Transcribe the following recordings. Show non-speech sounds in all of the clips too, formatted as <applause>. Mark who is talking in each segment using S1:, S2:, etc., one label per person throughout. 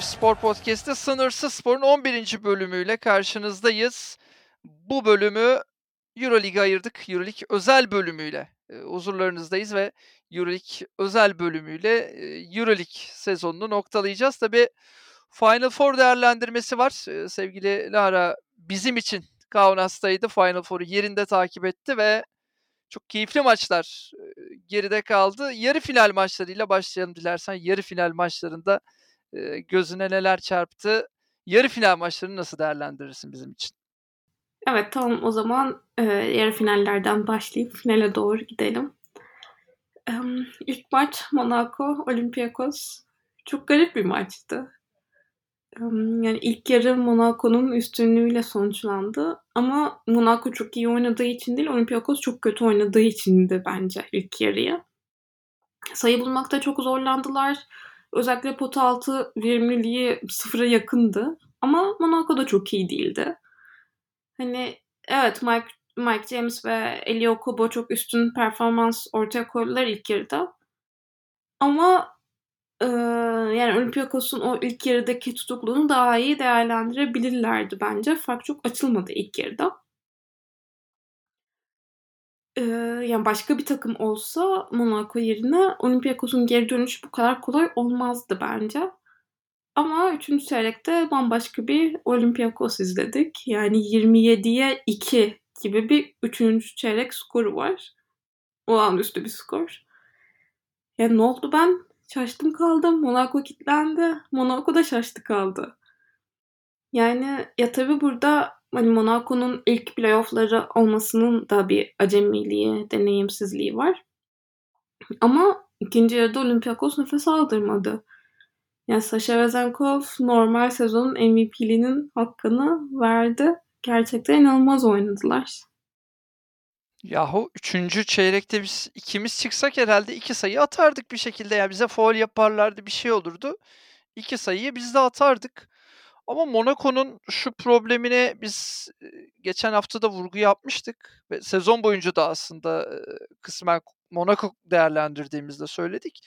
S1: Alternatif Spor Podcast'te Sınırsız Spor'un 11. bölümüyle karşınızdayız. Bu bölümü Euroleague'e ayırdık. Euroleague özel bölümüyle e, huzurlarınızdayız ve Euroleague özel bölümüyle e, Euroleague sezonunu noktalayacağız. Tabi Final Four değerlendirmesi var. E, sevgili Lara bizim için Kaunas'taydı. Final Four'u yerinde takip etti ve çok keyifli maçlar geride kaldı. Yarı final maçlarıyla başlayalım dilersen. Yarı final maçlarında gözüne neler çarptı? Yarı final maçlarını nasıl değerlendirirsin bizim için?
S2: Evet tamam o zaman e, yarı finallerden başlayıp finale doğru gidelim. E, ilk maç Monaco Olympiakos. Çok garip bir maçtı. E, yani ilk yarı Monaco'nun üstünlüğüyle sonuçlandı. Ama Monaco çok iyi oynadığı için değil, Olympiakos çok kötü oynadığı içindi bence ilk yarıya. Sayı bulmakta çok zorlandılar. Özellikle pot altı verimliliği sıfıra yakındı. Ama Monaco da çok iyi değildi. Hani evet Mike, Mike James ve Elio Kobo çok üstün performans ortaya koydular ilk yarıda. Ama e, yani Olympiakos'un o ilk yarıdaki tutukluğunu daha iyi değerlendirebilirlerdi bence. Fark çok açılmadı ilk yarıda. Yani başka bir takım olsa Monaco yerine Olympiakos'un geri dönüşü bu kadar kolay olmazdı bence. Ama 3. çeyrekte bambaşka bir Olympiakos izledik. Yani 27'ye 2 gibi bir 3. çeyrek skoru var. Olağanüstü bir skor. Yani ne oldu ben? Şaştım kaldım. Monaco kilitlendi. Monaco da şaştı kaldı. Yani ya tabii burada hani Monaco'nun ilk playoff'ları olmasının da bir acemiliği, deneyimsizliği var. Ama ikinci yarıda Olympiakos nefes aldırmadı. Yani Sasha Vezenkov normal sezonun MVP'liğinin hakkını verdi. Gerçekten inanılmaz oynadılar.
S1: Yahu üçüncü çeyrekte biz ikimiz çıksak herhalde iki sayı atardık bir şekilde. Yani bize foul yaparlardı bir şey olurdu. İki sayıyı biz de atardık. Ama Monaco'nun şu problemine biz geçen hafta da vurgu yapmıştık ve sezon boyunca da aslında kısmen Monaco değerlendirdiğimizde söyledik.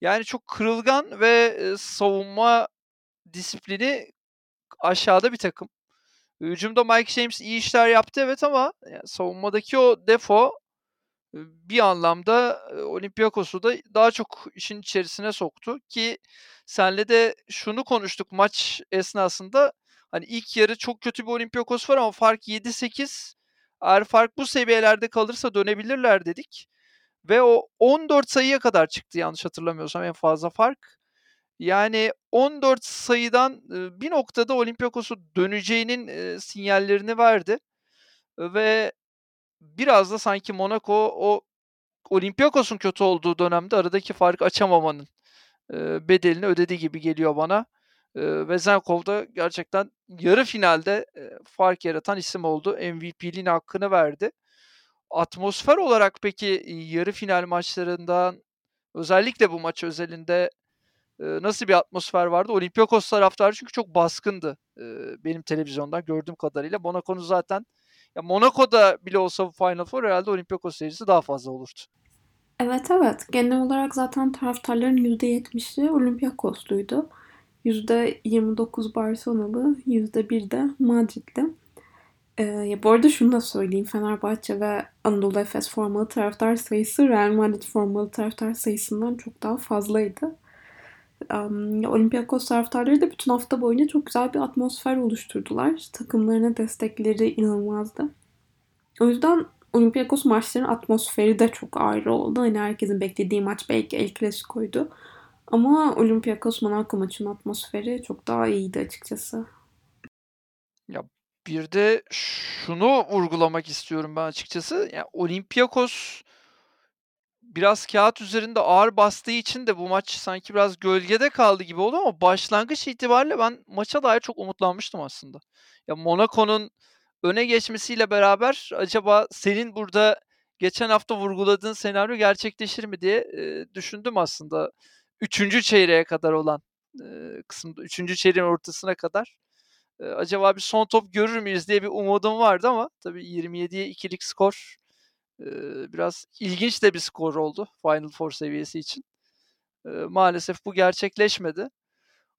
S1: Yani çok kırılgan ve savunma disiplini aşağıda bir takım. Hücumda Mike James iyi işler yaptı evet ama savunmadaki o defo bir anlamda Olympiakos'u da daha çok işin içerisine soktu ki senle de şunu konuştuk maç esnasında hani ilk yarı çok kötü bir Olympiakos var ama fark 7-8 eğer fark bu seviyelerde kalırsa dönebilirler dedik. Ve o 14 sayıya kadar çıktı yanlış hatırlamıyorsam en fazla fark. Yani 14 sayıdan bir noktada Olympiakos'u döneceğinin sinyallerini verdi. Ve biraz da sanki Monaco o Olympiakos'un kötü olduğu dönemde aradaki farkı açamamanın e, bedelini ödedi gibi geliyor bana. E, ve Zenkov da gerçekten yarı finalde e, fark yaratan isim oldu. MVP'liğin hakkını verdi. Atmosfer olarak peki yarı final maçlarından özellikle bu maç özelinde e, nasıl bir atmosfer vardı? Olympiakos taraftarı çünkü çok baskındı e, benim televizyondan gördüğüm kadarıyla. Monaco'nun zaten ya Monaco'da bile olsa bu Final Four herhalde Olympiakos serisi daha fazla olurdu.
S2: Evet evet. Genel olarak zaten taraftarların %70'i Olympiakos'luydu. %29 Barcelonalı, %1 de Madrid'li. Ee, bu arada şunu da söyleyeyim. Fenerbahçe ve Anadolu Efes formalı taraftar sayısı Real Madrid formalı taraftar sayısından çok daha fazlaydı. Olympiakos taraftarları da bütün hafta boyunca çok güzel bir atmosfer oluşturdular. Takımlarına destekleri inanılmazdı. O yüzden Olympiakos maçlarının atmosferi de çok ayrı oldu. Hani herkesin beklediği maç belki El Clasico'ydu. Ama Olympiakos Monaco maçının atmosferi çok daha iyiydi açıkçası.
S1: Ya bir de şunu vurgulamak istiyorum ben açıkçası. Yani Olympiakos biraz kağıt üzerinde ağır bastığı için de bu maç sanki biraz gölgede kaldı gibi oldu ama başlangıç itibariyle ben maça dair çok umutlanmıştım aslında. Ya Monaco'nun öne geçmesiyle beraber acaba senin burada geçen hafta vurguladığın senaryo gerçekleşir mi diye e, düşündüm aslında. Üçüncü çeyreğe kadar olan e, kısımda, üçüncü çeyreğin ortasına kadar. E, acaba bir son top görür müyüz diye bir umudum vardı ama tabii 27'ye 2'lik skor e, biraz ilginç de bir skor oldu Final Four seviyesi için. E, maalesef bu gerçekleşmedi.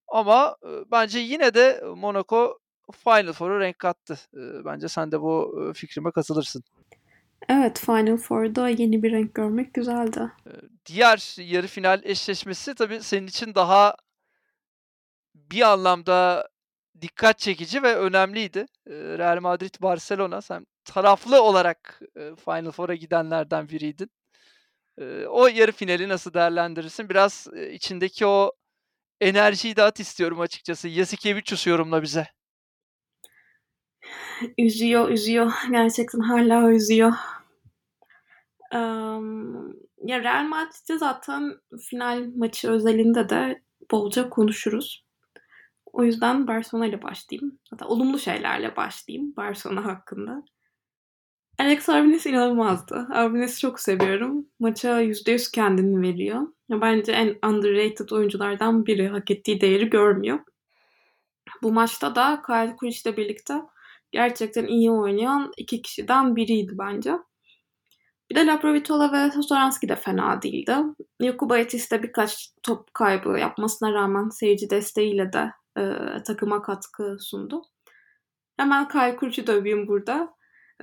S1: Ama, bence yine de Monaco Final Four'a renk kattı. Bence sen de bu, fikrime katılırsın.
S2: Evet, Final Four'da yeni bir renk görmek güzeldi.
S1: Diğer yarı final eşleşmesi tabii senin için daha bir anlamda dikkat çekici ve önemliydi. Real Madrid-Barcelona. Sen taraflı olarak, Final Four'a gidenlerden biriydin. O yarı finali nasıl değerlendirirsin? Biraz, içindeki o enerjiyi at istiyorum açıkçası. Jasikevicius yorumla bize.
S2: Üzüyor, üzüyor. Gerçekten hâlâ üzüyor. Emm, ya, Real Madrid'i zaten final maçı özelinde de bolca konuşuruz. O yüzden Barcelona ile başlayayım. Hatta olumlu şeylerle başlayayım Barcelona hakkında. Alex Arbines inanılmazdı. Arbines'i çok seviyorum. Maça %100 kendini veriyor. Bence en underrated oyunculardan biri. Hak ettiği değeri görmüyor. Bu maçta da Kyle Kuliç'le birlikte gerçekten iyi oynayan 2 kişiden biriydi bence. Bir de Laprovitola ve Satoranski de fena değildi. Jakubaitis de birkaç top kaybı yapmasına rağmen seyirci desteğiyle de eee, takıma katkı sundu. Hemen Kyle Kuliç'i döveyim burada.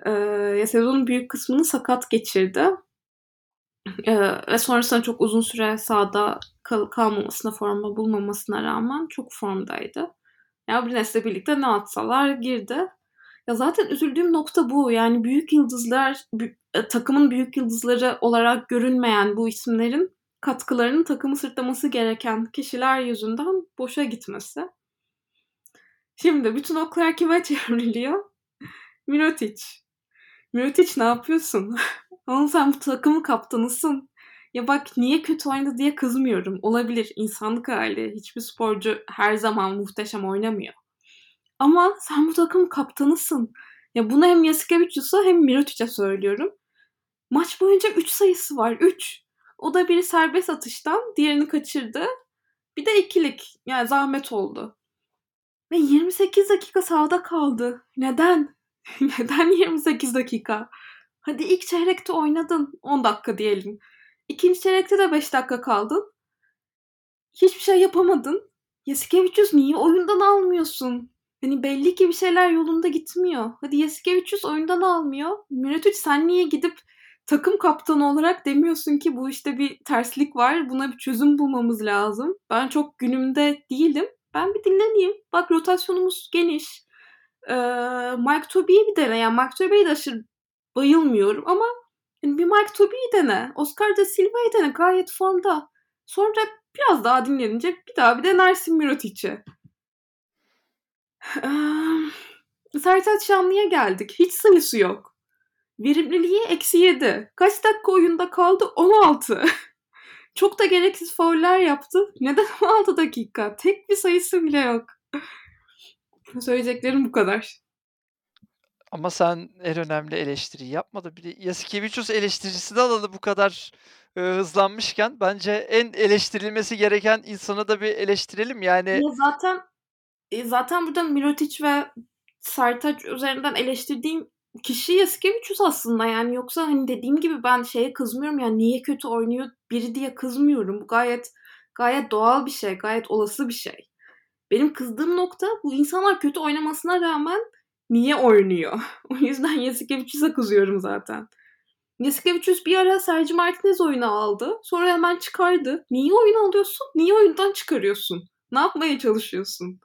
S2: Eee, sezonun büyük kısmını sakat geçirdi. Eee, ve sonrasında çok uzun süre sahada kal kalmamasına, forma bulmamasına rağmen çok formdaydı. Ya Brines'le birlikte ne atsalar girdi. Ya zaten üzüldüğüm nokta bu. Yani büyük yıldızlar, e, takımın büyük yıldızları olarak görülmeyen bu isimlerin katkılarının takımı sırtlaması gereken kişiler yüzünden boşa gitmesi. Şimdi bütün oklar kime <laughs> çevriliyor? Mirotic. Mirotic ne yapıyorsun? <laughs> Oğlum sen bu takımın kaptanısın. Ya bak niye kötü oynadı diye kızmıyorum. Olabilir insanlık hali. Hiçbir sporcu her zaman muhteşem oynamıyor. Ama sen bu takımın kaptanısın. Ya bunu hem Yasikevicius'a hem Mirotic'e söylüyorum. Maç boyunca 3 sayısı var. 3. O da biri serbest atıştan, diğerini kaçırdı. Bir de ikilik. Yani zahmet oldu. Ve 28 dakika sahada kaldı. Neden? <laughs> Neden 28 dakika? Hadi ilk çeyrekte oynadın. 10 dakika diyelim. İkinci çeyrekte de 5 dakika kaldın. Hiçbir şey yapamadın. Yasikevicius niye oyundan almıyorsun? Hani belli ki bir şeyler yolunda gitmiyor. Hadi Yasikevicius oyundan almıyor. Mirotic sen niye gidip takım kaptanı olarak demiyorsun ki bu işte bir terslik var. Buna bir çözüm bulmamız lazım. Ben çok günümde değilim. Ben bir dinleneyim. Bak rotasyonumuz geniş. Ee, Mike Tobey'i bir dene. Yani Mike Tobey'i de aşırı bayılmıyorum ama yani bir Mike Tobey'i dene. Oscar da Silva'yı dene. Gayet formda. Sonra biraz daha dinlenince bir daha bir denersin Mirotic'i. Ee, Sertaç Şanlı'ya geldik. Hiç sayısı yok. Verimliliği eksi 7. Kaç dakika oyunda kaldı? 16. <laughs> Çok da gereksiz fauller yaptı. Neden <laughs> 16 dakika? Tek bir sayısı bile yok. Söyleyeceklerim bu kadar.
S1: Ama sen en önemli eleştiriyi yapmadın. Bir de Yasikevicius eleştirisi de alalım bu kadar, eee, hızlanmışken. Bence en eleştirilmesi gereken insanı da bir eleştirelim. Yani
S2: Ya zaten e, zaten burada Mirotic ve Sertaç üzerinden eleştirdiğim kişi Yasikevicius aslında yani yoksa hani dediğim gibi ben şeye kızmıyorum yani niye kötü oynuyor biri diye kızmıyorum. Bu gayet gayet doğal bir şey, gayet olası bir şey. Benim kızdığım nokta bu insanlar kötü oynamasına rağmen niye oynuyor? <laughs> O yüzden Yasikevicius'a kızıyorum zaten. Yasikevicius bir ara Sergio Martinez oyuna aldı. Sonra hemen çıkardı. Niye oyun alıyorsun? Niye oyundan çıkarıyorsun? Ne yapmaya çalışıyorsun?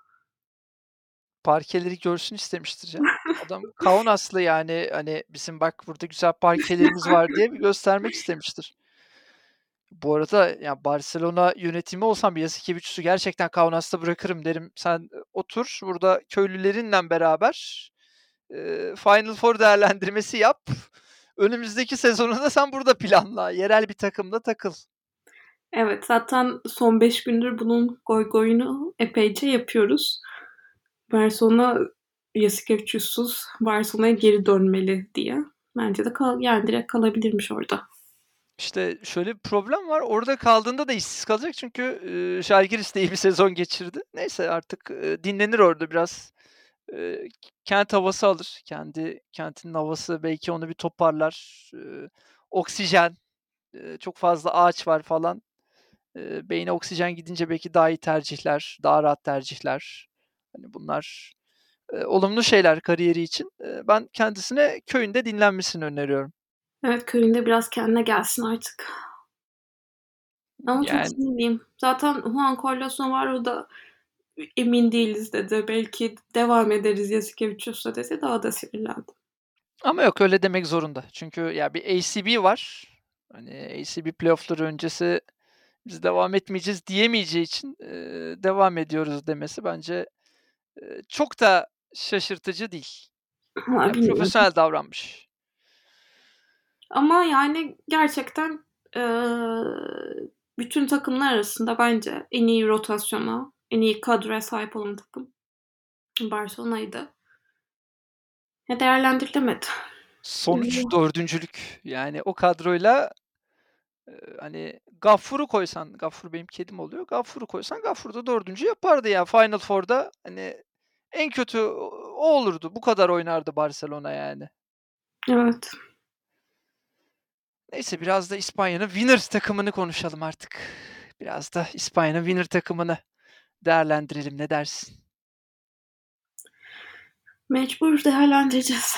S1: Parkeleri görsün istemiştir canım. Adam Kaunaslı yani, hani, bizim bak burada güzel parkelerimiz var diye bir göstermek istemiştir. Bu arada ya Barcelona yönetimi olsam Yasikevicius'u gerçekten Kaunas'ta bırakırım derim. Sen, otur burada köylülerinle beraber, eee, Final Four değerlendirmesi yap. Önümüzdeki sezonu da sen burada planla. Yerel bir takımda takıl.
S2: Evet, zaten son 5 gündür bunun goygoyunu epeyce yapıyoruz. Barcelona Yasikevicius'suz Barcelona'ya geri dönmeli diye. Bence de kal yani direkt kalabilirmiş orada.
S1: İşte şöyle bir problem var. Orada kaldığında da işsiz kalacak çünkü, eee, Žalgiris de iyi bir sezon geçirdi. Neyse artık, eee, dinlenir orada biraz. K kent havası alır. Kendi kentinin havası belki onu bir toparlar. Eee, oksijen, eee, çok fazla ağaç var falan. Eee, beyine oksijen gidince belki daha iyi tercihler, daha rahat tercihler. Hani bunlar, olumlu şeyler kariyeri için. Ben kendisine köyünde dinlenmesini öneriyorum.
S2: Evet, köyünde biraz kendine gelsin artık. Ama çok
S1: Yani
S2: sinirliyim. Zaten Juan Carlos Navarro da emin değiliz dedi. Belki devam ederiz Jasikevičius'la dedi. Daha da sinirlendim.
S1: Ama yok öyle demek zorunda. Çünkü ya bir ACB var. Hani ACB playoff'ları öncesi biz devam etmeyeceğiz diyemeyeceği için, eee, devam ediyoruz demesi bence, eee, çok da şaşırtıcı değil.
S2: Valla
S1: Ya
S2: bilmiyorum.
S1: profesyonel davranmış.
S2: Ama yani gerçekten, eee, bütün takımlar arasında bence en iyi rotasyona, en iyi kadroya sahip olan takım Barcelona'ydı. Ya değerlendirilemedi.
S1: Sonuç dördüncülük. Yani o kadroyla, hani Gaffur'u koysan, Gaffur benim kedim oluyor. Gaffur'u koysan Gaffur da 4'üncü yapardı ya. Final Four'da hani en kötü o olurdu. Bu kadar oynardı Barcelona yani.
S2: Evet.
S1: Neyse biraz da İspanya'nın winners takımını konuşalım artık. Biraz da İspanya'nın winner takımını değerlendirelim. Ne dersin?
S2: Mecbur değerlendireceğiz.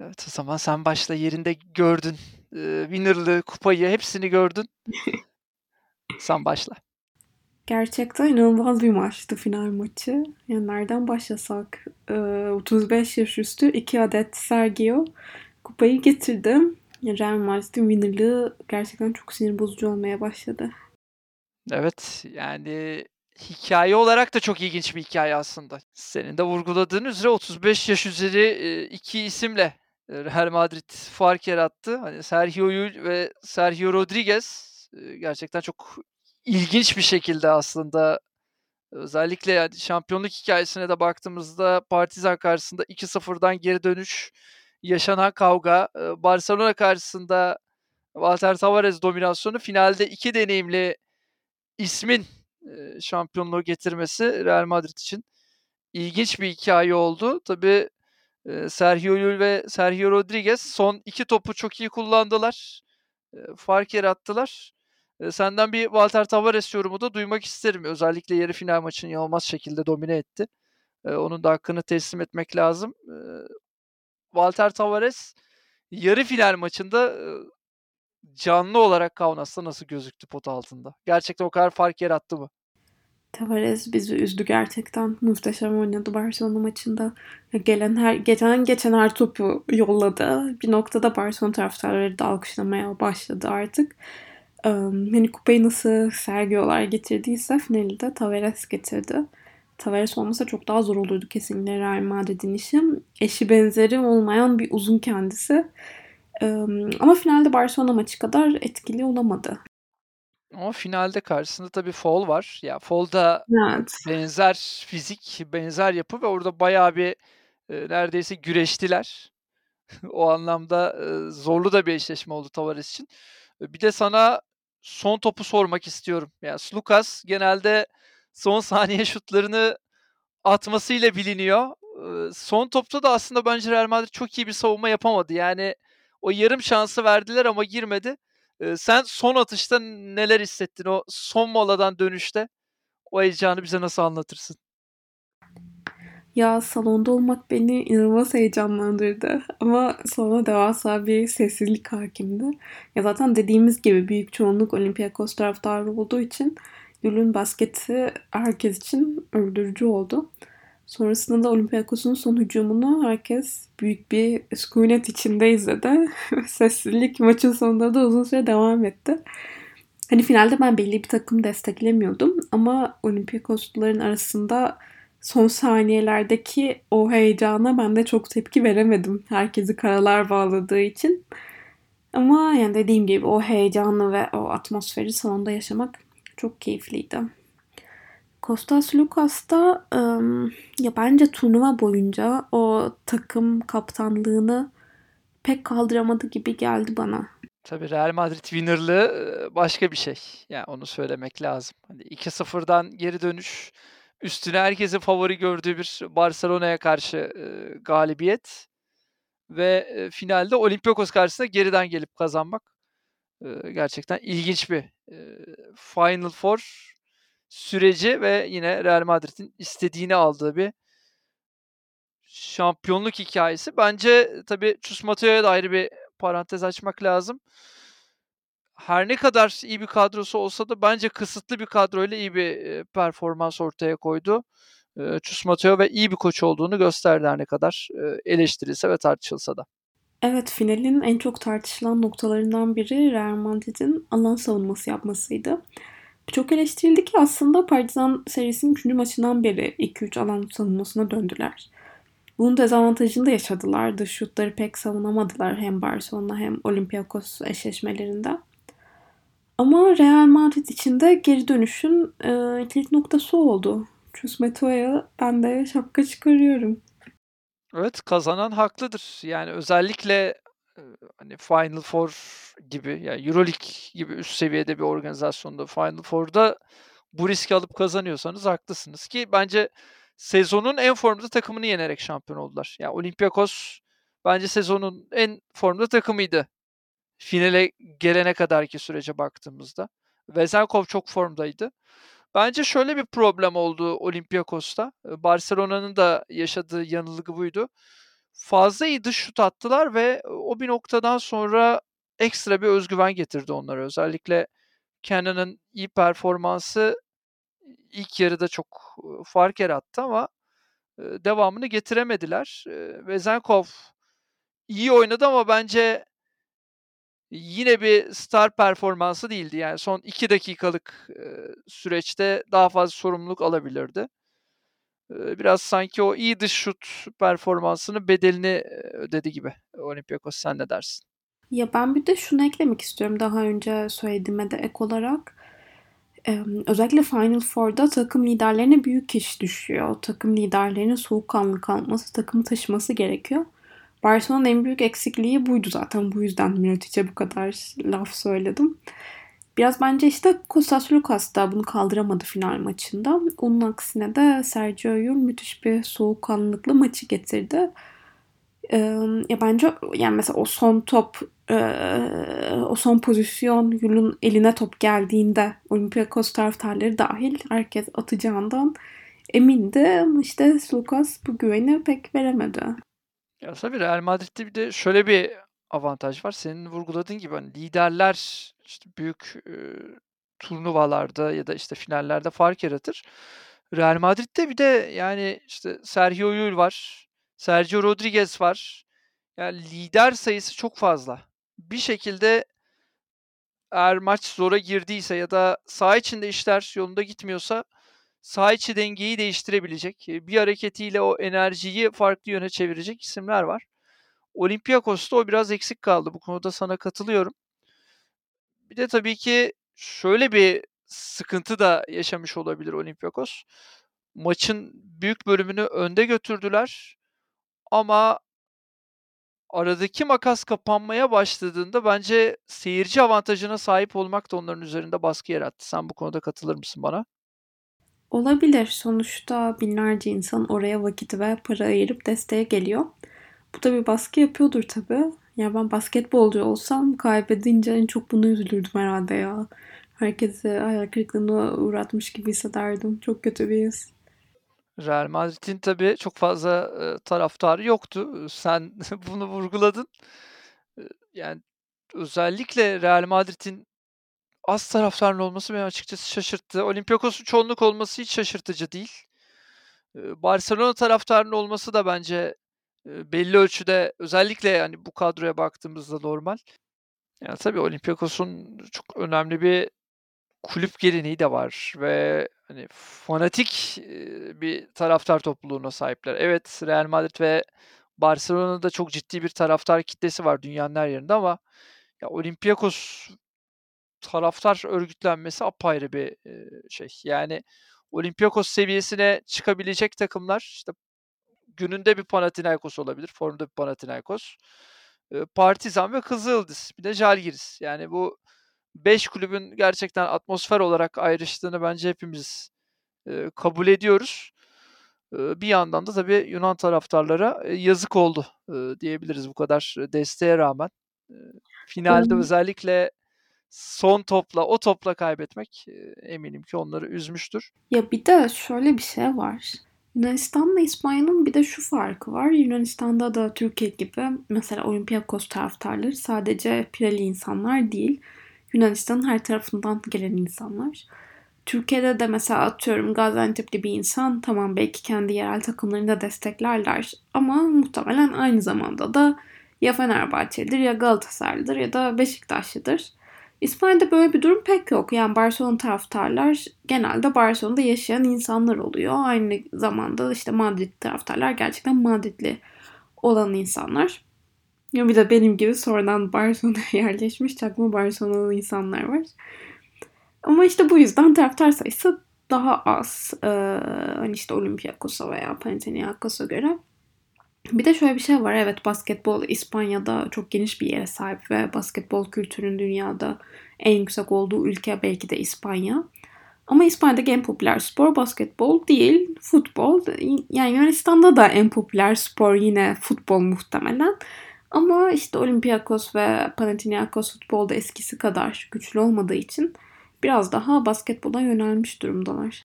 S1: Evet, o zaman sen başla. Yerinde gördün. Eee, winner'lığı, kupayı hepsini gördün. <laughs> Sen başla.
S2: Gerçekten inanılmaz bir maçtı final maçı. Yani nereden başlasak? Eee, 35 yaş üstü 2 adet Sergio kupayı getirdi. Real Madrid'in winner'lığı gerçekten çok sinir bozucu olmaya başladı.
S1: Evet, yani hikâye olarak da çok ilginç bir hikâye aslında. Senin de vurguladığın üzere 35 yaş üzeri, eee, 2 isimle, Real Madrid fark yarattı. Hani Sergio Llull ve Sergio Rodriguez, eee, gerçekten çok ilginç bir şekilde aslında özellikle yani şampiyonluk hikâyesine de baktığımızda Partizan karşısında 2-0'dan geri dönüş, yaşanan kavga, Barcelona karşısında Walter Tavares dominasyonu, finalde 2 deneyimli ismin, şampiyonluğu getirmesi Real Madrid için ilginç bir hikâye oldu. Tabii, eee, Sergio Llull ve Sergio Rodriguez son 2 topu çok iyi kullandılar. Fark yarattılar. Senden bir Walter Tavares yorumu da duymak isterim. Özellikle yarı final maçını inanılmaz şekilde domine etti. Onun da hakkını teslim etmek lazım. Walter Tavares yarı final maçında, canlı olarak Kaunas'ta nasıl gözüktü pota altında? Gerçekten o kadar fark yarattı mı?
S2: Tavares bizi üzdü gerçekten. Muhteşem oynadı Barcelona maçında. Gelen her gelen geçen her topu yolladı. Bir noktada Barcelona taraftarları da alkışlamaya başladı artık. Hani kupayı nasıl Sergio'lar getirdiyse finali de Tavares getirdi. Tavares olmasa çok daha zor olurdu kesinlikle Real Madrid'in işi. Eşi benzeri olmayan bir uzun kendisi. Ama finalde Barcelona maçı kadar etkili olamadı.
S1: Ama finalde karşısında tabii foul var. Ya, foul da
S2: Evet.
S1: benzer fizik, benzer yapı ve orada bayağı bir, eee, neredeyse güreştiler. <laughs> O anlamda, eee, zorlu da bir eşleşme oldu Tavares için. Eee, bir de sana son topu sormak istiyorum. Ya, Lucas genelde son <laughs> saniye şutlarını atmasıyla biliniyor. Son topta da aslında bence Real Madrid çok iyi bir savunma yapamadı. Yani o yarım şansı verdiler ama girmedi. Sen son atışta neler hissettin? O son moladan dönüşte o heyecanı bize nasıl anlatırsın?
S2: Ya, salonda olmak beni inanılmaz heyecanlandırdı ama sonra devasa bir sessizlik hâkimdi. Ya, zaten dediğimiz gibi büyük çoğunluk Olympiakos taraftarı olduğu için Llull'ün basketi herkes için öldürücü oldu. Sonrasında da Olympiakos'un son hücumunu herkes büyük bir sükunet içinde izledi. <laughs> Sessizlik maçın sonunda da uzun süre devam etti. Hani finalde ben belli bir takım desteklemiyordum ama Olympiakosluların arasında son saniyelerdeki o heyecana ben de çok tepki veremedim. Herkesi karalar bağladığı için. Ama yani dediğim gibi o heyecanı ve o atmosferi salonda yaşamak çok keyifliydi. Kostas Lukas da ya bence turnuva boyunca o takım kaptanlığını pek kaldıramadı gibi geldi bana.
S1: Tabii Real Madrid winner'lığı, başka bir şey. Ya, onu söylemek lazım. Hani 2-0'dan geri dönüş, üstüne herkesin favori gördüğü bir Barcelona'ya karşı, ııı, galibiyet ve, eee, finalde Olympiakos karşısında geriden gelip kazanmak, ııı, gerçekten ilginç bir, eee, Final Four süreci ve yine Real Madrid'in istediğini aldığı bir şampiyonluk hikâyesi. Bence tabii Chus Mateo'ya da ayrı bir parantez açmak lazım. Her ne kadar iyi bir kadrosu olsa da bence kısıtlı bir kadroyla iyi bir, performans ortaya koydu. Mateo ve iyi bir koç olduğunu gösterdi her ne kadar, eleştirilse ve tartışılsa da.
S2: Evet, finalin en çok tartışılan noktalarından biri Real Madrid'in alan savunması yapmasıydı. Çok eleştirildi ki aslında Partizan serisinin 3. maçından beri 2-3 alan savunmasına döndüler. Bunun dezavantajını da yaşadılar. Dış şutları pek savunamadılar hem Barcelona hem Olympiakos eşleşmelerinde. Ama Real Madrid için de geri dönüşün e, kilit noktası oldu. Chus ben de şapka çıkarıyorum.
S1: Evet, kazanan haklıdır. Yani özellikle, eee, hani Final Four gibi, yani Euroleague gibi üst seviyede bir organizasyonda Final Four'da bu riski alıp kazanıyorsanız haklısınız ki bence sezonun en formda takımını yenerek şampiyon oldular. Ya Olympiakos bence sezonun en formda takımıydı. Finale gelene kadarki sürece baktığımızda. Vezenkov çok formdaydı. Bence şöyle bir problem oldu Olympiakos'ta. Eee, Barcelona'nın da yaşadığı yanılgı buydu. Fazla iyi dış şut attılar ve o bir noktadan sonra ekstra bir özgüven getirdi onlara. Özellikle Cannon'ın iyi performansı ilk yarıda çok, ııı, fark yarattı ama, eee, devamını getiremediler. Eee, Vezenkov iyi oynadı ama bence yine bir star performansı değildi. Yani son 2 dakikalık, süreçte daha fazla sorumluluk alabilirdi. Biraz sanki o iyi dış şut performansının bedelini, ödedi gibi Olympiakos. Sen ne dersin?
S2: Ya ben bir de şunu eklemek istiyorum daha önce söylediğime de ek olarak. Özellikle Final Four'da takım liderlerine büyük iş düşüyor. Takım liderlerinin soğukkanlı kalması, takımı taşıması gerekiyor. Barcelona'nın en büyük eksikliği buydu zaten. Bu yüzden Mirotic'e bu kadar laf söyledim. Biraz bence işte Kostas Lukas da bunu kaldıramadı final maçında. Onun aksine de Sergio Llull müthiş bir soğukkanlılıkla maçı getirdi. Ee, ya bence yani mesela o son top e, o son pozisyon Llull'un eline top geldiğinde Olympiakos taraftarları dahil herkes atacağından emindi ama işte Lucas bu güveni pek veremedi.
S1: Ya tabii Real Madrid'de bir de şöyle bir avantaj var. Senin vurguladığın gibi hani liderler işte büyük, eee, turnuvalarda ya da işte finallerde fark yaratır. Real Madrid'de bir de yani işte Sergio Llull var, Sergio Rodriguez var. Yani lider sayısı çok fazla. Bir şekilde eğer maç zora girdiyse ya da saha içinde işler yolunda gitmiyorsa saha içi dengeyi değiştirebilecek, eee, bir hareketiyle o enerjiyi farklı yöne çevirecek isimler var. Olympiakos'ta o biraz eksik kaldı. Bu konuda sana katılıyorum. Bir de tabii ki şöyle bir sıkıntı da yaşamış olabilir Olympiakos. Maçın büyük bölümünü önde götürdüler ama aradaki makas kapanmaya başladığında bence seyirci avantajına sahip olmak da onların üzerinde baskı yarattı. Sen bu konuda katılır mısın bana?
S2: Olabilir. Sonuçta binlerce insan oraya vakit ve para ayırıp desteğe geliyor. Bu da bir baskı yapıyordur tabii. Ya ben basketbolcu olsam kaybedince en çok bunu üzülürdüm herhalde ya. Herkesi hayal kırıklığına uğratmış gibi hissederdim. Çok kötü bir his.
S1: Real Madrid'in tabii çok fazla, eee, taraftarı yoktu. Sen <laughs> bunu vurguladın. Eee, yani özellikle Real Madrid'in az taraftarın olması beni açıkçası şaşırttı. Olympiakos'un çoğunluk olması hiç şaşırtıcı değil. Barcelona taraftarının olması da bence, belli ölçüde özellikle, hani, bu kadroya baktığımızda normal. Ya, tabii Olympiakos'un çok önemli bir kulüp geleneği de var ve, hani, fanatik, bir taraftar topluluğuna sahipler. Evet, Real Madrid ve Barcelona'da çok ciddi bir taraftar kitlesi var dünyanın her yerinde ama ya, Olympiakos taraftar örgütlenmesi apayrı bir, şey. Yani Olympiakos seviyesine çıkabilecek takımlar, işte, gününde bir Panathinaikos olabilir, formda bir Panathinaikos, Partizan ve Kızıldız, bir de Žalgiris. Yani bu 5 kulübün gerçekten atmosfer olarak ayrıştığını bence hepimiz, kabul ediyoruz. Bir yandan da tabii Yunan taraftarlara, yazık oldu, diyebiliriz bu kadar, desteğe rağmen. Finalde özellikle son topla, o topla kaybetmek eminim ki onları üzmüştür.
S2: Ya bir de şöyle bir şey var. Yunanistan'la İspanya'nın bir de şu farkı var. Yunanistan'da da Türkiye gibi mesela Olympiakos taraftarları sadece pireli insanlar değil. Yunanistan'ın her tarafından gelen insanlar. Türkiye'de de mesela atıyorum Gaziantep'li bir insan tamam belki kendi yerel takımlarını da desteklerler ama muhtemelen aynı zamanda da ya Fenerbahçe'dir ya Galatasaray'dır ya da Beşiktaşlıdır. İspanya'da böyle bir durum pek yok. Yani Barcelona taraftarlar genelde Barcelona'da yaşayan insanlar oluyor. Aynı zamanda işte Madrid taraftarlar gerçekten Madridli olan insanlar. Ya bir de benim gibi sonradan <laughs> Barcelona'ya yerleşmiş çakma Barcelona'lı insanlar var. Ama işte bu yüzden taraftar sayısı daha az. Ee, hani işte Olympiakos'a veya Panathinaikos'a göre. Bir de şöyle bir şey var. Evet basketbol İspanya'da çok geniş bir yere sahip ve basketbol kültürünün dünyada en yüksek olduğu ülke belki de İspanya. Ama İspanya'daki en popüler spor basketbol değil, futbol. Yani Yunanistan'da da en popüler spor yine futbol muhtemelen. Ama işte Olympiakos ve Panathinaikos futbolda eskisi kadar güçlü olmadığı için biraz daha basketbola yönelmiş durumdalar.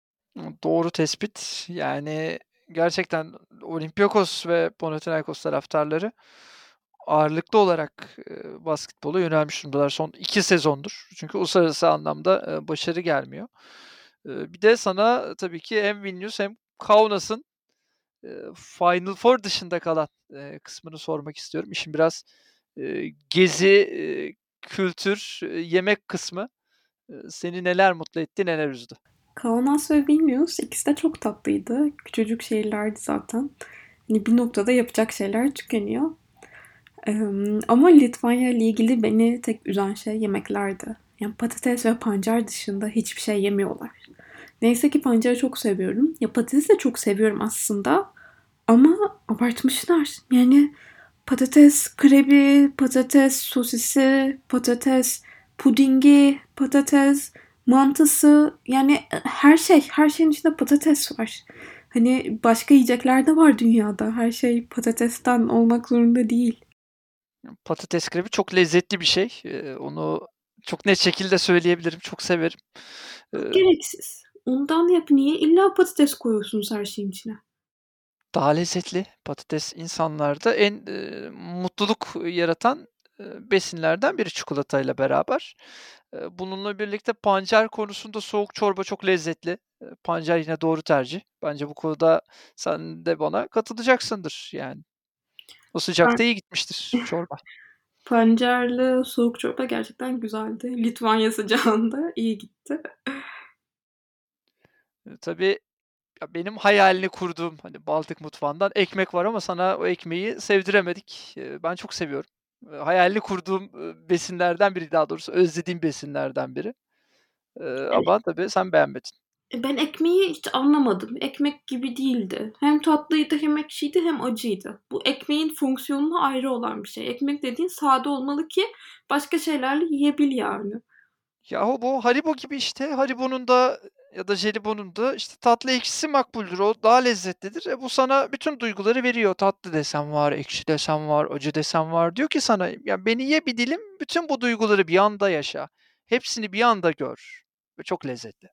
S1: Doğru tespit. Yani gerçekten Olympiakos ve Panathinaikos taraftarları ağırlıklı olarak e, basketbola yönelmiş durumdalar son iki sezondur. Çünkü uluslararası anlamda başarı gelmiyor. Bir de sana tabii ki hem Vilnius hem Kaunas'ın Final Four dışında kalan kısmını sormak istiyorum. İşin biraz gezi, kültür, yemek kısmı seni neler mutlu etti, neler üzdü?
S2: Kaunas ve Vilnius ikisi de çok tatlıydı. Küçücük şehirlerdi zaten. Hani bir noktada yapacak şeyler tükeniyor. Ee, ama Litvanya ile ilgili beni tek üzen şey yemeklerdi. Yani patates ve pancar dışında hiçbir şey yemiyorlar. Neyse ki pancarı çok seviyorum. Ya patatesi de çok seviyorum aslında. Ama abartmışlar. Yani patates krebi, patates sosisi, patates pudingi, patates mantısı yani e, her şey, her şeyin içinde patates var. Hani başka yiyecekler de var dünyada. Her şey patatesten olmak zorunda değil.
S1: Patates krebi çok lezzetli bir şey. Ee, onu çok net şekilde söyleyebilirim. Çok severim.
S2: Ee, Gereksiz. Ondan yap niye illa patates koyuyorsunuz her şeyin içine?
S1: Daha lezzetli. Patates insanlarda en e, mutluluk yaratan e, besinlerden biri çikolatayla beraber. Bununla birlikte pancar konusunda soğuk çorba çok lezzetli. Pancar yine doğru tercih. Bence bu konuda sen de bana katılacaksındır yani. O sıcakta iyi gitmiştir çorba. <laughs>
S2: Pancarlı soğuk çorba gerçekten güzeldi. Litvanya sıcağında iyi gitti.
S1: Tabii ya benim hayalini kurduğum hani Baltık mutfağından ekmek var ama sana o ekmeği sevdiremedik. Ben çok seviyorum hayalini kurduğum besinlerden biri daha doğrusu özlediğim besinlerden biri. Evet. Ama tabii sen beğenmedin.
S2: E, ben ekmeği hiç anlamadım. Ekmek gibi değildi. Hem tatlıydı hem ekşiydi hem acıydı. Bu ekmeğin fonksiyonuna ayrı olan bir şey. Ekmek dediğin sade olmalı ki başka şeylerle yiyebil yani.
S1: Yahu bu Haribo gibi işte. Haribo'nun da ya da jelibonun da işte tatlı ekşisi makbuldür. O daha lezzetlidir. E bu sana bütün duyguları veriyor. Tatlı desem var, ekşi desem var, acı desem var. Diyor ki sana ya beni ye bir dilim bütün bu duyguları bir anda yaşa. Hepsini bir anda gör. Ve çok lezzetli.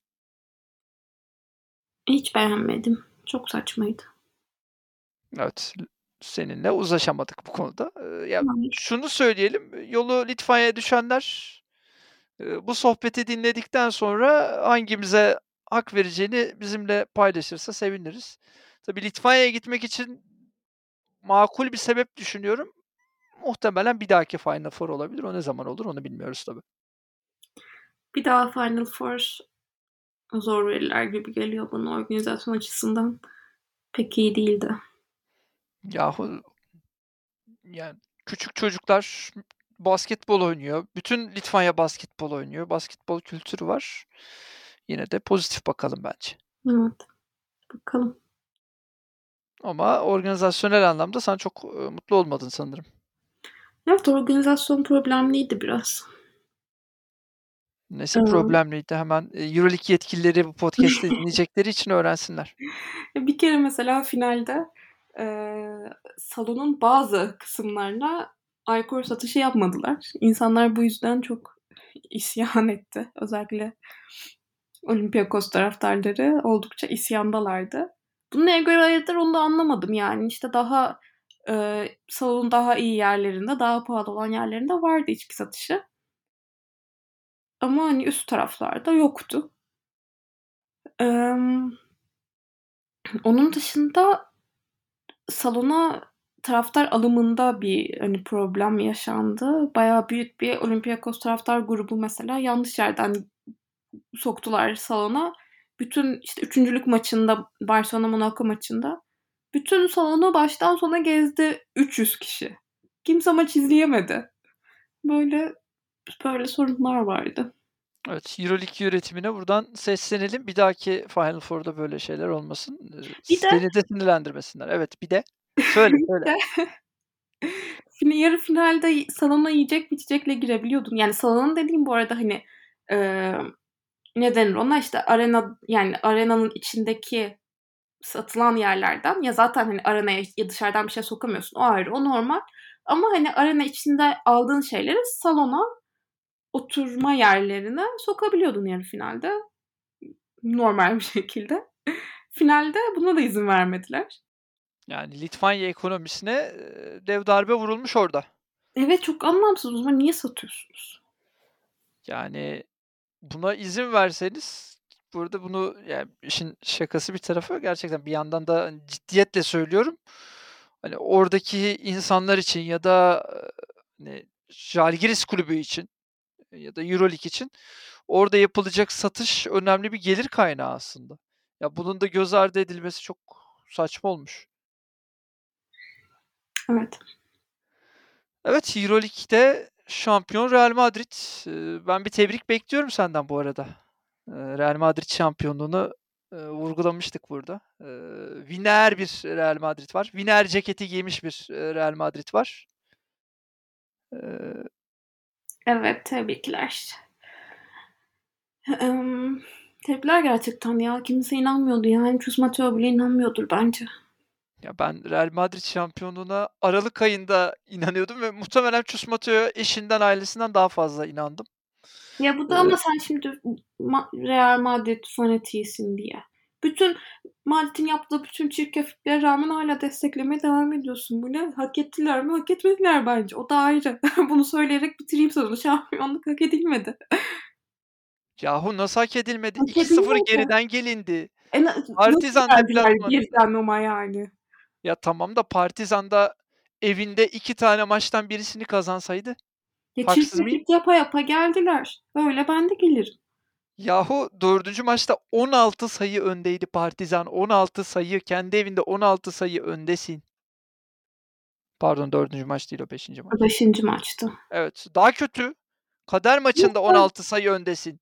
S2: Hiç beğenmedim. Çok saçmaydı.
S1: Evet. Seninle uzlaşamadık bu konuda. Ya şunu söyleyelim. Yolu Litvanya'ya düşenler bu sohbeti dinledikten sonra hangimize hak vereceğini bizimle paylaşırsa seviniriz. Tabii Litvanya'ya gitmek için makul bir sebep düşünüyorum. Muhtemelen bir dahaki Final Four olabilir. O ne zaman olur onu bilmiyoruz tabii.
S2: Bir daha Final Four zor verirler gibi geliyor bana organizasyon açısından. Pek iyi değildi.
S1: Yahu yani küçük çocuklar basketbol oynuyor. Bütün Litvanya basketbol oynuyor. Basketbol kültürü var. Yine de pozitif bakalım bence.
S2: Evet. Bakalım.
S1: Ama organizasyonel anlamda sen çok e, mutlu olmadın sanırım.
S2: Evet organizasyon problemliydi biraz.
S1: Nesi evet. problemliydi? Hemen e, Euroleague yetkilileri bu podcast'i <laughs> dinleyecekleri için öğrensinler.
S2: Bir kere mesela finalde e, salonun bazı kısımlarına alkol satışı yapmadılar. İnsanlar bu yüzden çok isyan etti. Özellikle Olympiakos taraftarları oldukça isyandalardı. Bunu neye göre ayırdılar onu da anlamadım yani. İşte daha e, salonun daha iyi yerlerinde, daha pahalı olan yerlerinde vardı içki satışı. Ama hani üst taraflarda yoktu. Ee, onun dışında salona taraftar alımında bir hani problem yaşandı. Bayağı büyük bir Olympiakos taraftar grubu mesela yanlış yerden soktular salona. Bütün işte üçüncülük maçında Barcelona Monaco maçında bütün salonu baştan sona gezdi 300 kişi. Kimse maç izleyemedi. Böyle böyle sorunlar vardı.
S1: Evet, Euroleague yönetimine buradan seslenelim. Bir dahaki Final Four'da böyle şeyler olmasın.
S2: Bir de
S1: Seni de sinirlendirmesinler. Evet, bir de söyle <laughs> söyle. <laughs>
S2: Fina- yarı finalde salona yiyecek içecekle girebiliyordun. Yani salonun dediğim bu arada hani e, ne denir ona işte arena yani arenanın içindeki satılan yerlerden ya zaten hani arenaya ya dışarıdan bir şey sokamıyorsun o ayrı o normal ama hani arena içinde aldığın şeyleri salona oturma yerlerine sokabiliyordun yarı finalde normal bir şekilde. Finalde buna da izin vermediler.
S1: Yani Litvanya ekonomisine dev darbe vurulmuş orada.
S2: Evet çok anlamsız. O zaman niye satıyorsunuz?
S1: Yani buna izin verseniz burada bunu yani işin şakası bir tarafı gerçekten bir yandan da hani ciddiyetle söylüyorum. Hani oradaki insanlar için ya da hani Žalgiris kulübü için ya da Euroleague için orada yapılacak satış önemli bir gelir kaynağı aslında. Ya bunun da göz ardı edilmesi çok saçma olmuş.
S2: Evet.
S1: Evet, Euroleague'de şampiyon Real Madrid. Ben bir tebrik bekliyorum senden bu arada. Real Madrid şampiyonluğunu vurgulamıştık burada. Winner bir Real Madrid var. Winner ceketi giymiş bir Real Madrid var.
S2: Evet tebrikler. Tebrikler gerçekten ya. Kimse inanmıyordu yani. Mateo bile inanmıyordur bence.
S1: Ya ben Real Madrid şampiyonluğuna Aralık ayında inanıyordum ve muhtemelen Chus Mateo'ya eşinden ailesinden daha fazla inandım.
S2: Ya bu da ama sen şimdi Real Madrid fanatiğisin diye. Bütün Madrid'in yaptığı bütün çirkefliklere rağmen hala desteklemeye devam ediyorsun. Bu ne? Hak ettiler mi? Hak etmediler bence. O da ayrı. <laughs> Bunu söyleyerek bitireyim sözünü. <laughs> Şampiyonluk hak edilmedi.
S1: Yahu nasıl hak edilmedi?
S2: Hak
S1: 2-0
S2: edilmedi.
S1: geriden gelindi.
S2: E, nasıl
S1: Partizan deplasmanı.
S2: geriden ama yani?
S1: Ya tamam da Partizan'da evinde iki tane maçtan birisini kazansaydı
S2: çirkeflik yapa yapa geldiler. Öyle ben de gelirim.
S1: Yahu dördüncü maçta 16 sayı öndeydi Partizan. 16 sayı kendi evinde 16 sayı öndesin. Pardon dördüncü maç değil o beşinci maç.
S2: Beşinci maçtı.
S1: Evet daha kötü. Kader maçında
S2: Yok,
S1: 16 sayı öndesin.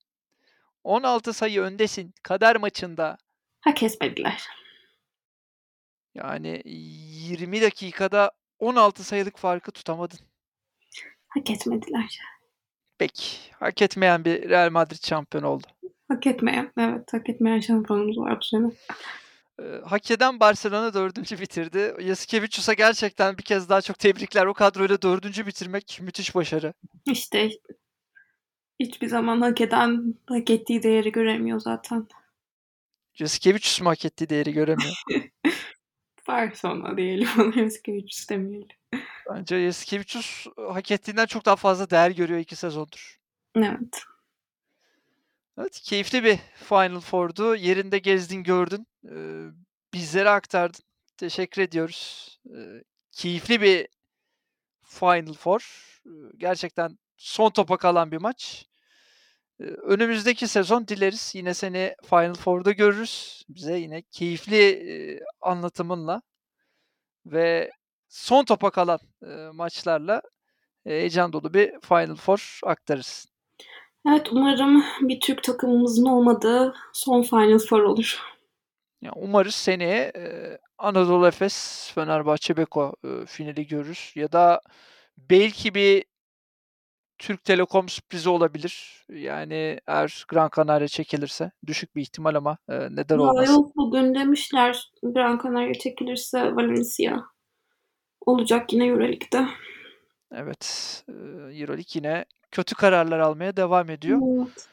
S1: 16 sayı öndesin. Kader maçında.
S2: Hak etmediler.
S1: Yani 20 dakikada 16 sayılık farkı tutamadın.
S2: Hak etmediler.
S1: Peki. Hak etmeyen bir Real Madrid şampiyon oldu.
S2: Hak etmeyen. Evet hak etmeyen şampiyonumuz var bu sene.
S1: Hak eden Barcelona 4. bitirdi. Yasikevicius'a gerçekten bir kez daha çok tebrikler. O kadroyla 4. bitirmek müthiş başarı.
S2: İşte hiçbir zaman hak eden hak ettiği değeri göremiyor zaten.
S1: Yasikevicius mu hak ettiği değeri göremiyor? <laughs>
S2: Sonra diyelim ona Yasikevicius <laughs> demeyelim.
S1: Bence Yasikevicius hak ettiğinden çok daha fazla değer görüyor iki sezondur.
S2: Evet.
S1: Evet, keyifli bir Final Four'du. Yerinde gezdin, gördün. Bizlere aktardın. Teşekkür ediyoruz. Keyifli bir Final Four. Gerçekten son topa kalan bir maç. Önümüzdeki sezon dileriz yine seni Final Four'da görürüz. Bize yine keyifli, anlatımınla ve son topa kalan, maçlarla heyecan dolu bir Final Four aktarırsın.
S2: Evet umarım bir Türk takımımızın olmadığı son Final Four olur.
S1: Ya, umarız seneye, Anadolu Efes, Fenerbahçe Beko, finali görürüz ya da belki bir Türk Telekom sürprizi olabilir. Yani eğer Gran Canaria çekilirse. Düşük bir ihtimal ama, eee, neden olmasın?
S2: yok bugün demişler Gran Canaria çekilirse Valencia olacak yine Euroleague'de.
S1: Evet, eee, Euroleague yine kötü kararlar almaya devam ediyor.
S2: Evet.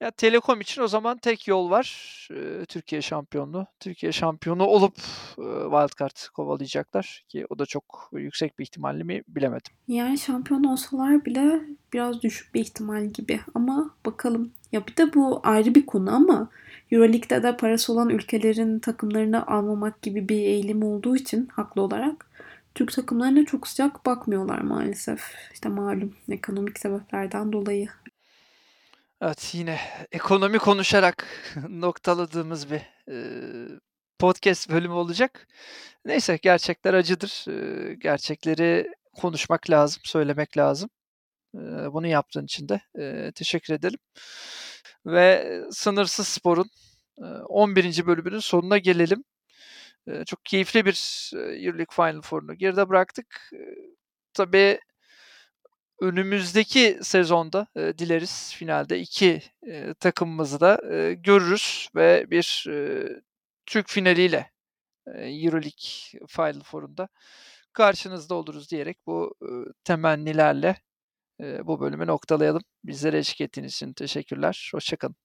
S1: Ya, Telekom için o zaman tek yol var, eee, Türkiye şampiyonluğu. Türkiye şampiyonu olup, ııı, wildcard kovalayacaklar ki o da çok yüksek bir ihtimalli mi bilemedim.
S2: Yani şampiyon olsalar bile biraz düşük bir ihtimal gibi ama bakalım. Ya bir de bu ayrı bir konu ama Euroleague'de de parası olan ülkelerin takımlarını almamak gibi bir eğilim olduğu için haklı olarak Türk takımlarına çok sıcak bakmıyorlar maalesef. İşte malum ekonomik sebeplerden dolayı.
S1: Evet, yine ekonomi konuşarak <laughs> noktaladığımız bir, podcast bölümü olacak. Neyse, gerçekler acıdır. Gerçekleri konuşmak lazım, söylemek lazım. Bunu yaptığın için de, teşekkür edelim. Ve Sınırsız Spor'un, eee, 11. bölümünün sonuna gelelim. Çok keyifli bir, Euroleague Final Four'unu geride bıraktık. Tabii önümüzdeki sezonda, eee, dileriz finalde 2, eee, takımımızı da, eee, görürüz ve bir, eee, Türk finaliyle, eee, Euroleague Final Four'unda karşınızda oluruz diyerek bu, ııı, temennilerle, eee, bu bölümü noktalayalım. Bizlere eşlik ettiğiniz için teşekkürler. Hoşça kalın.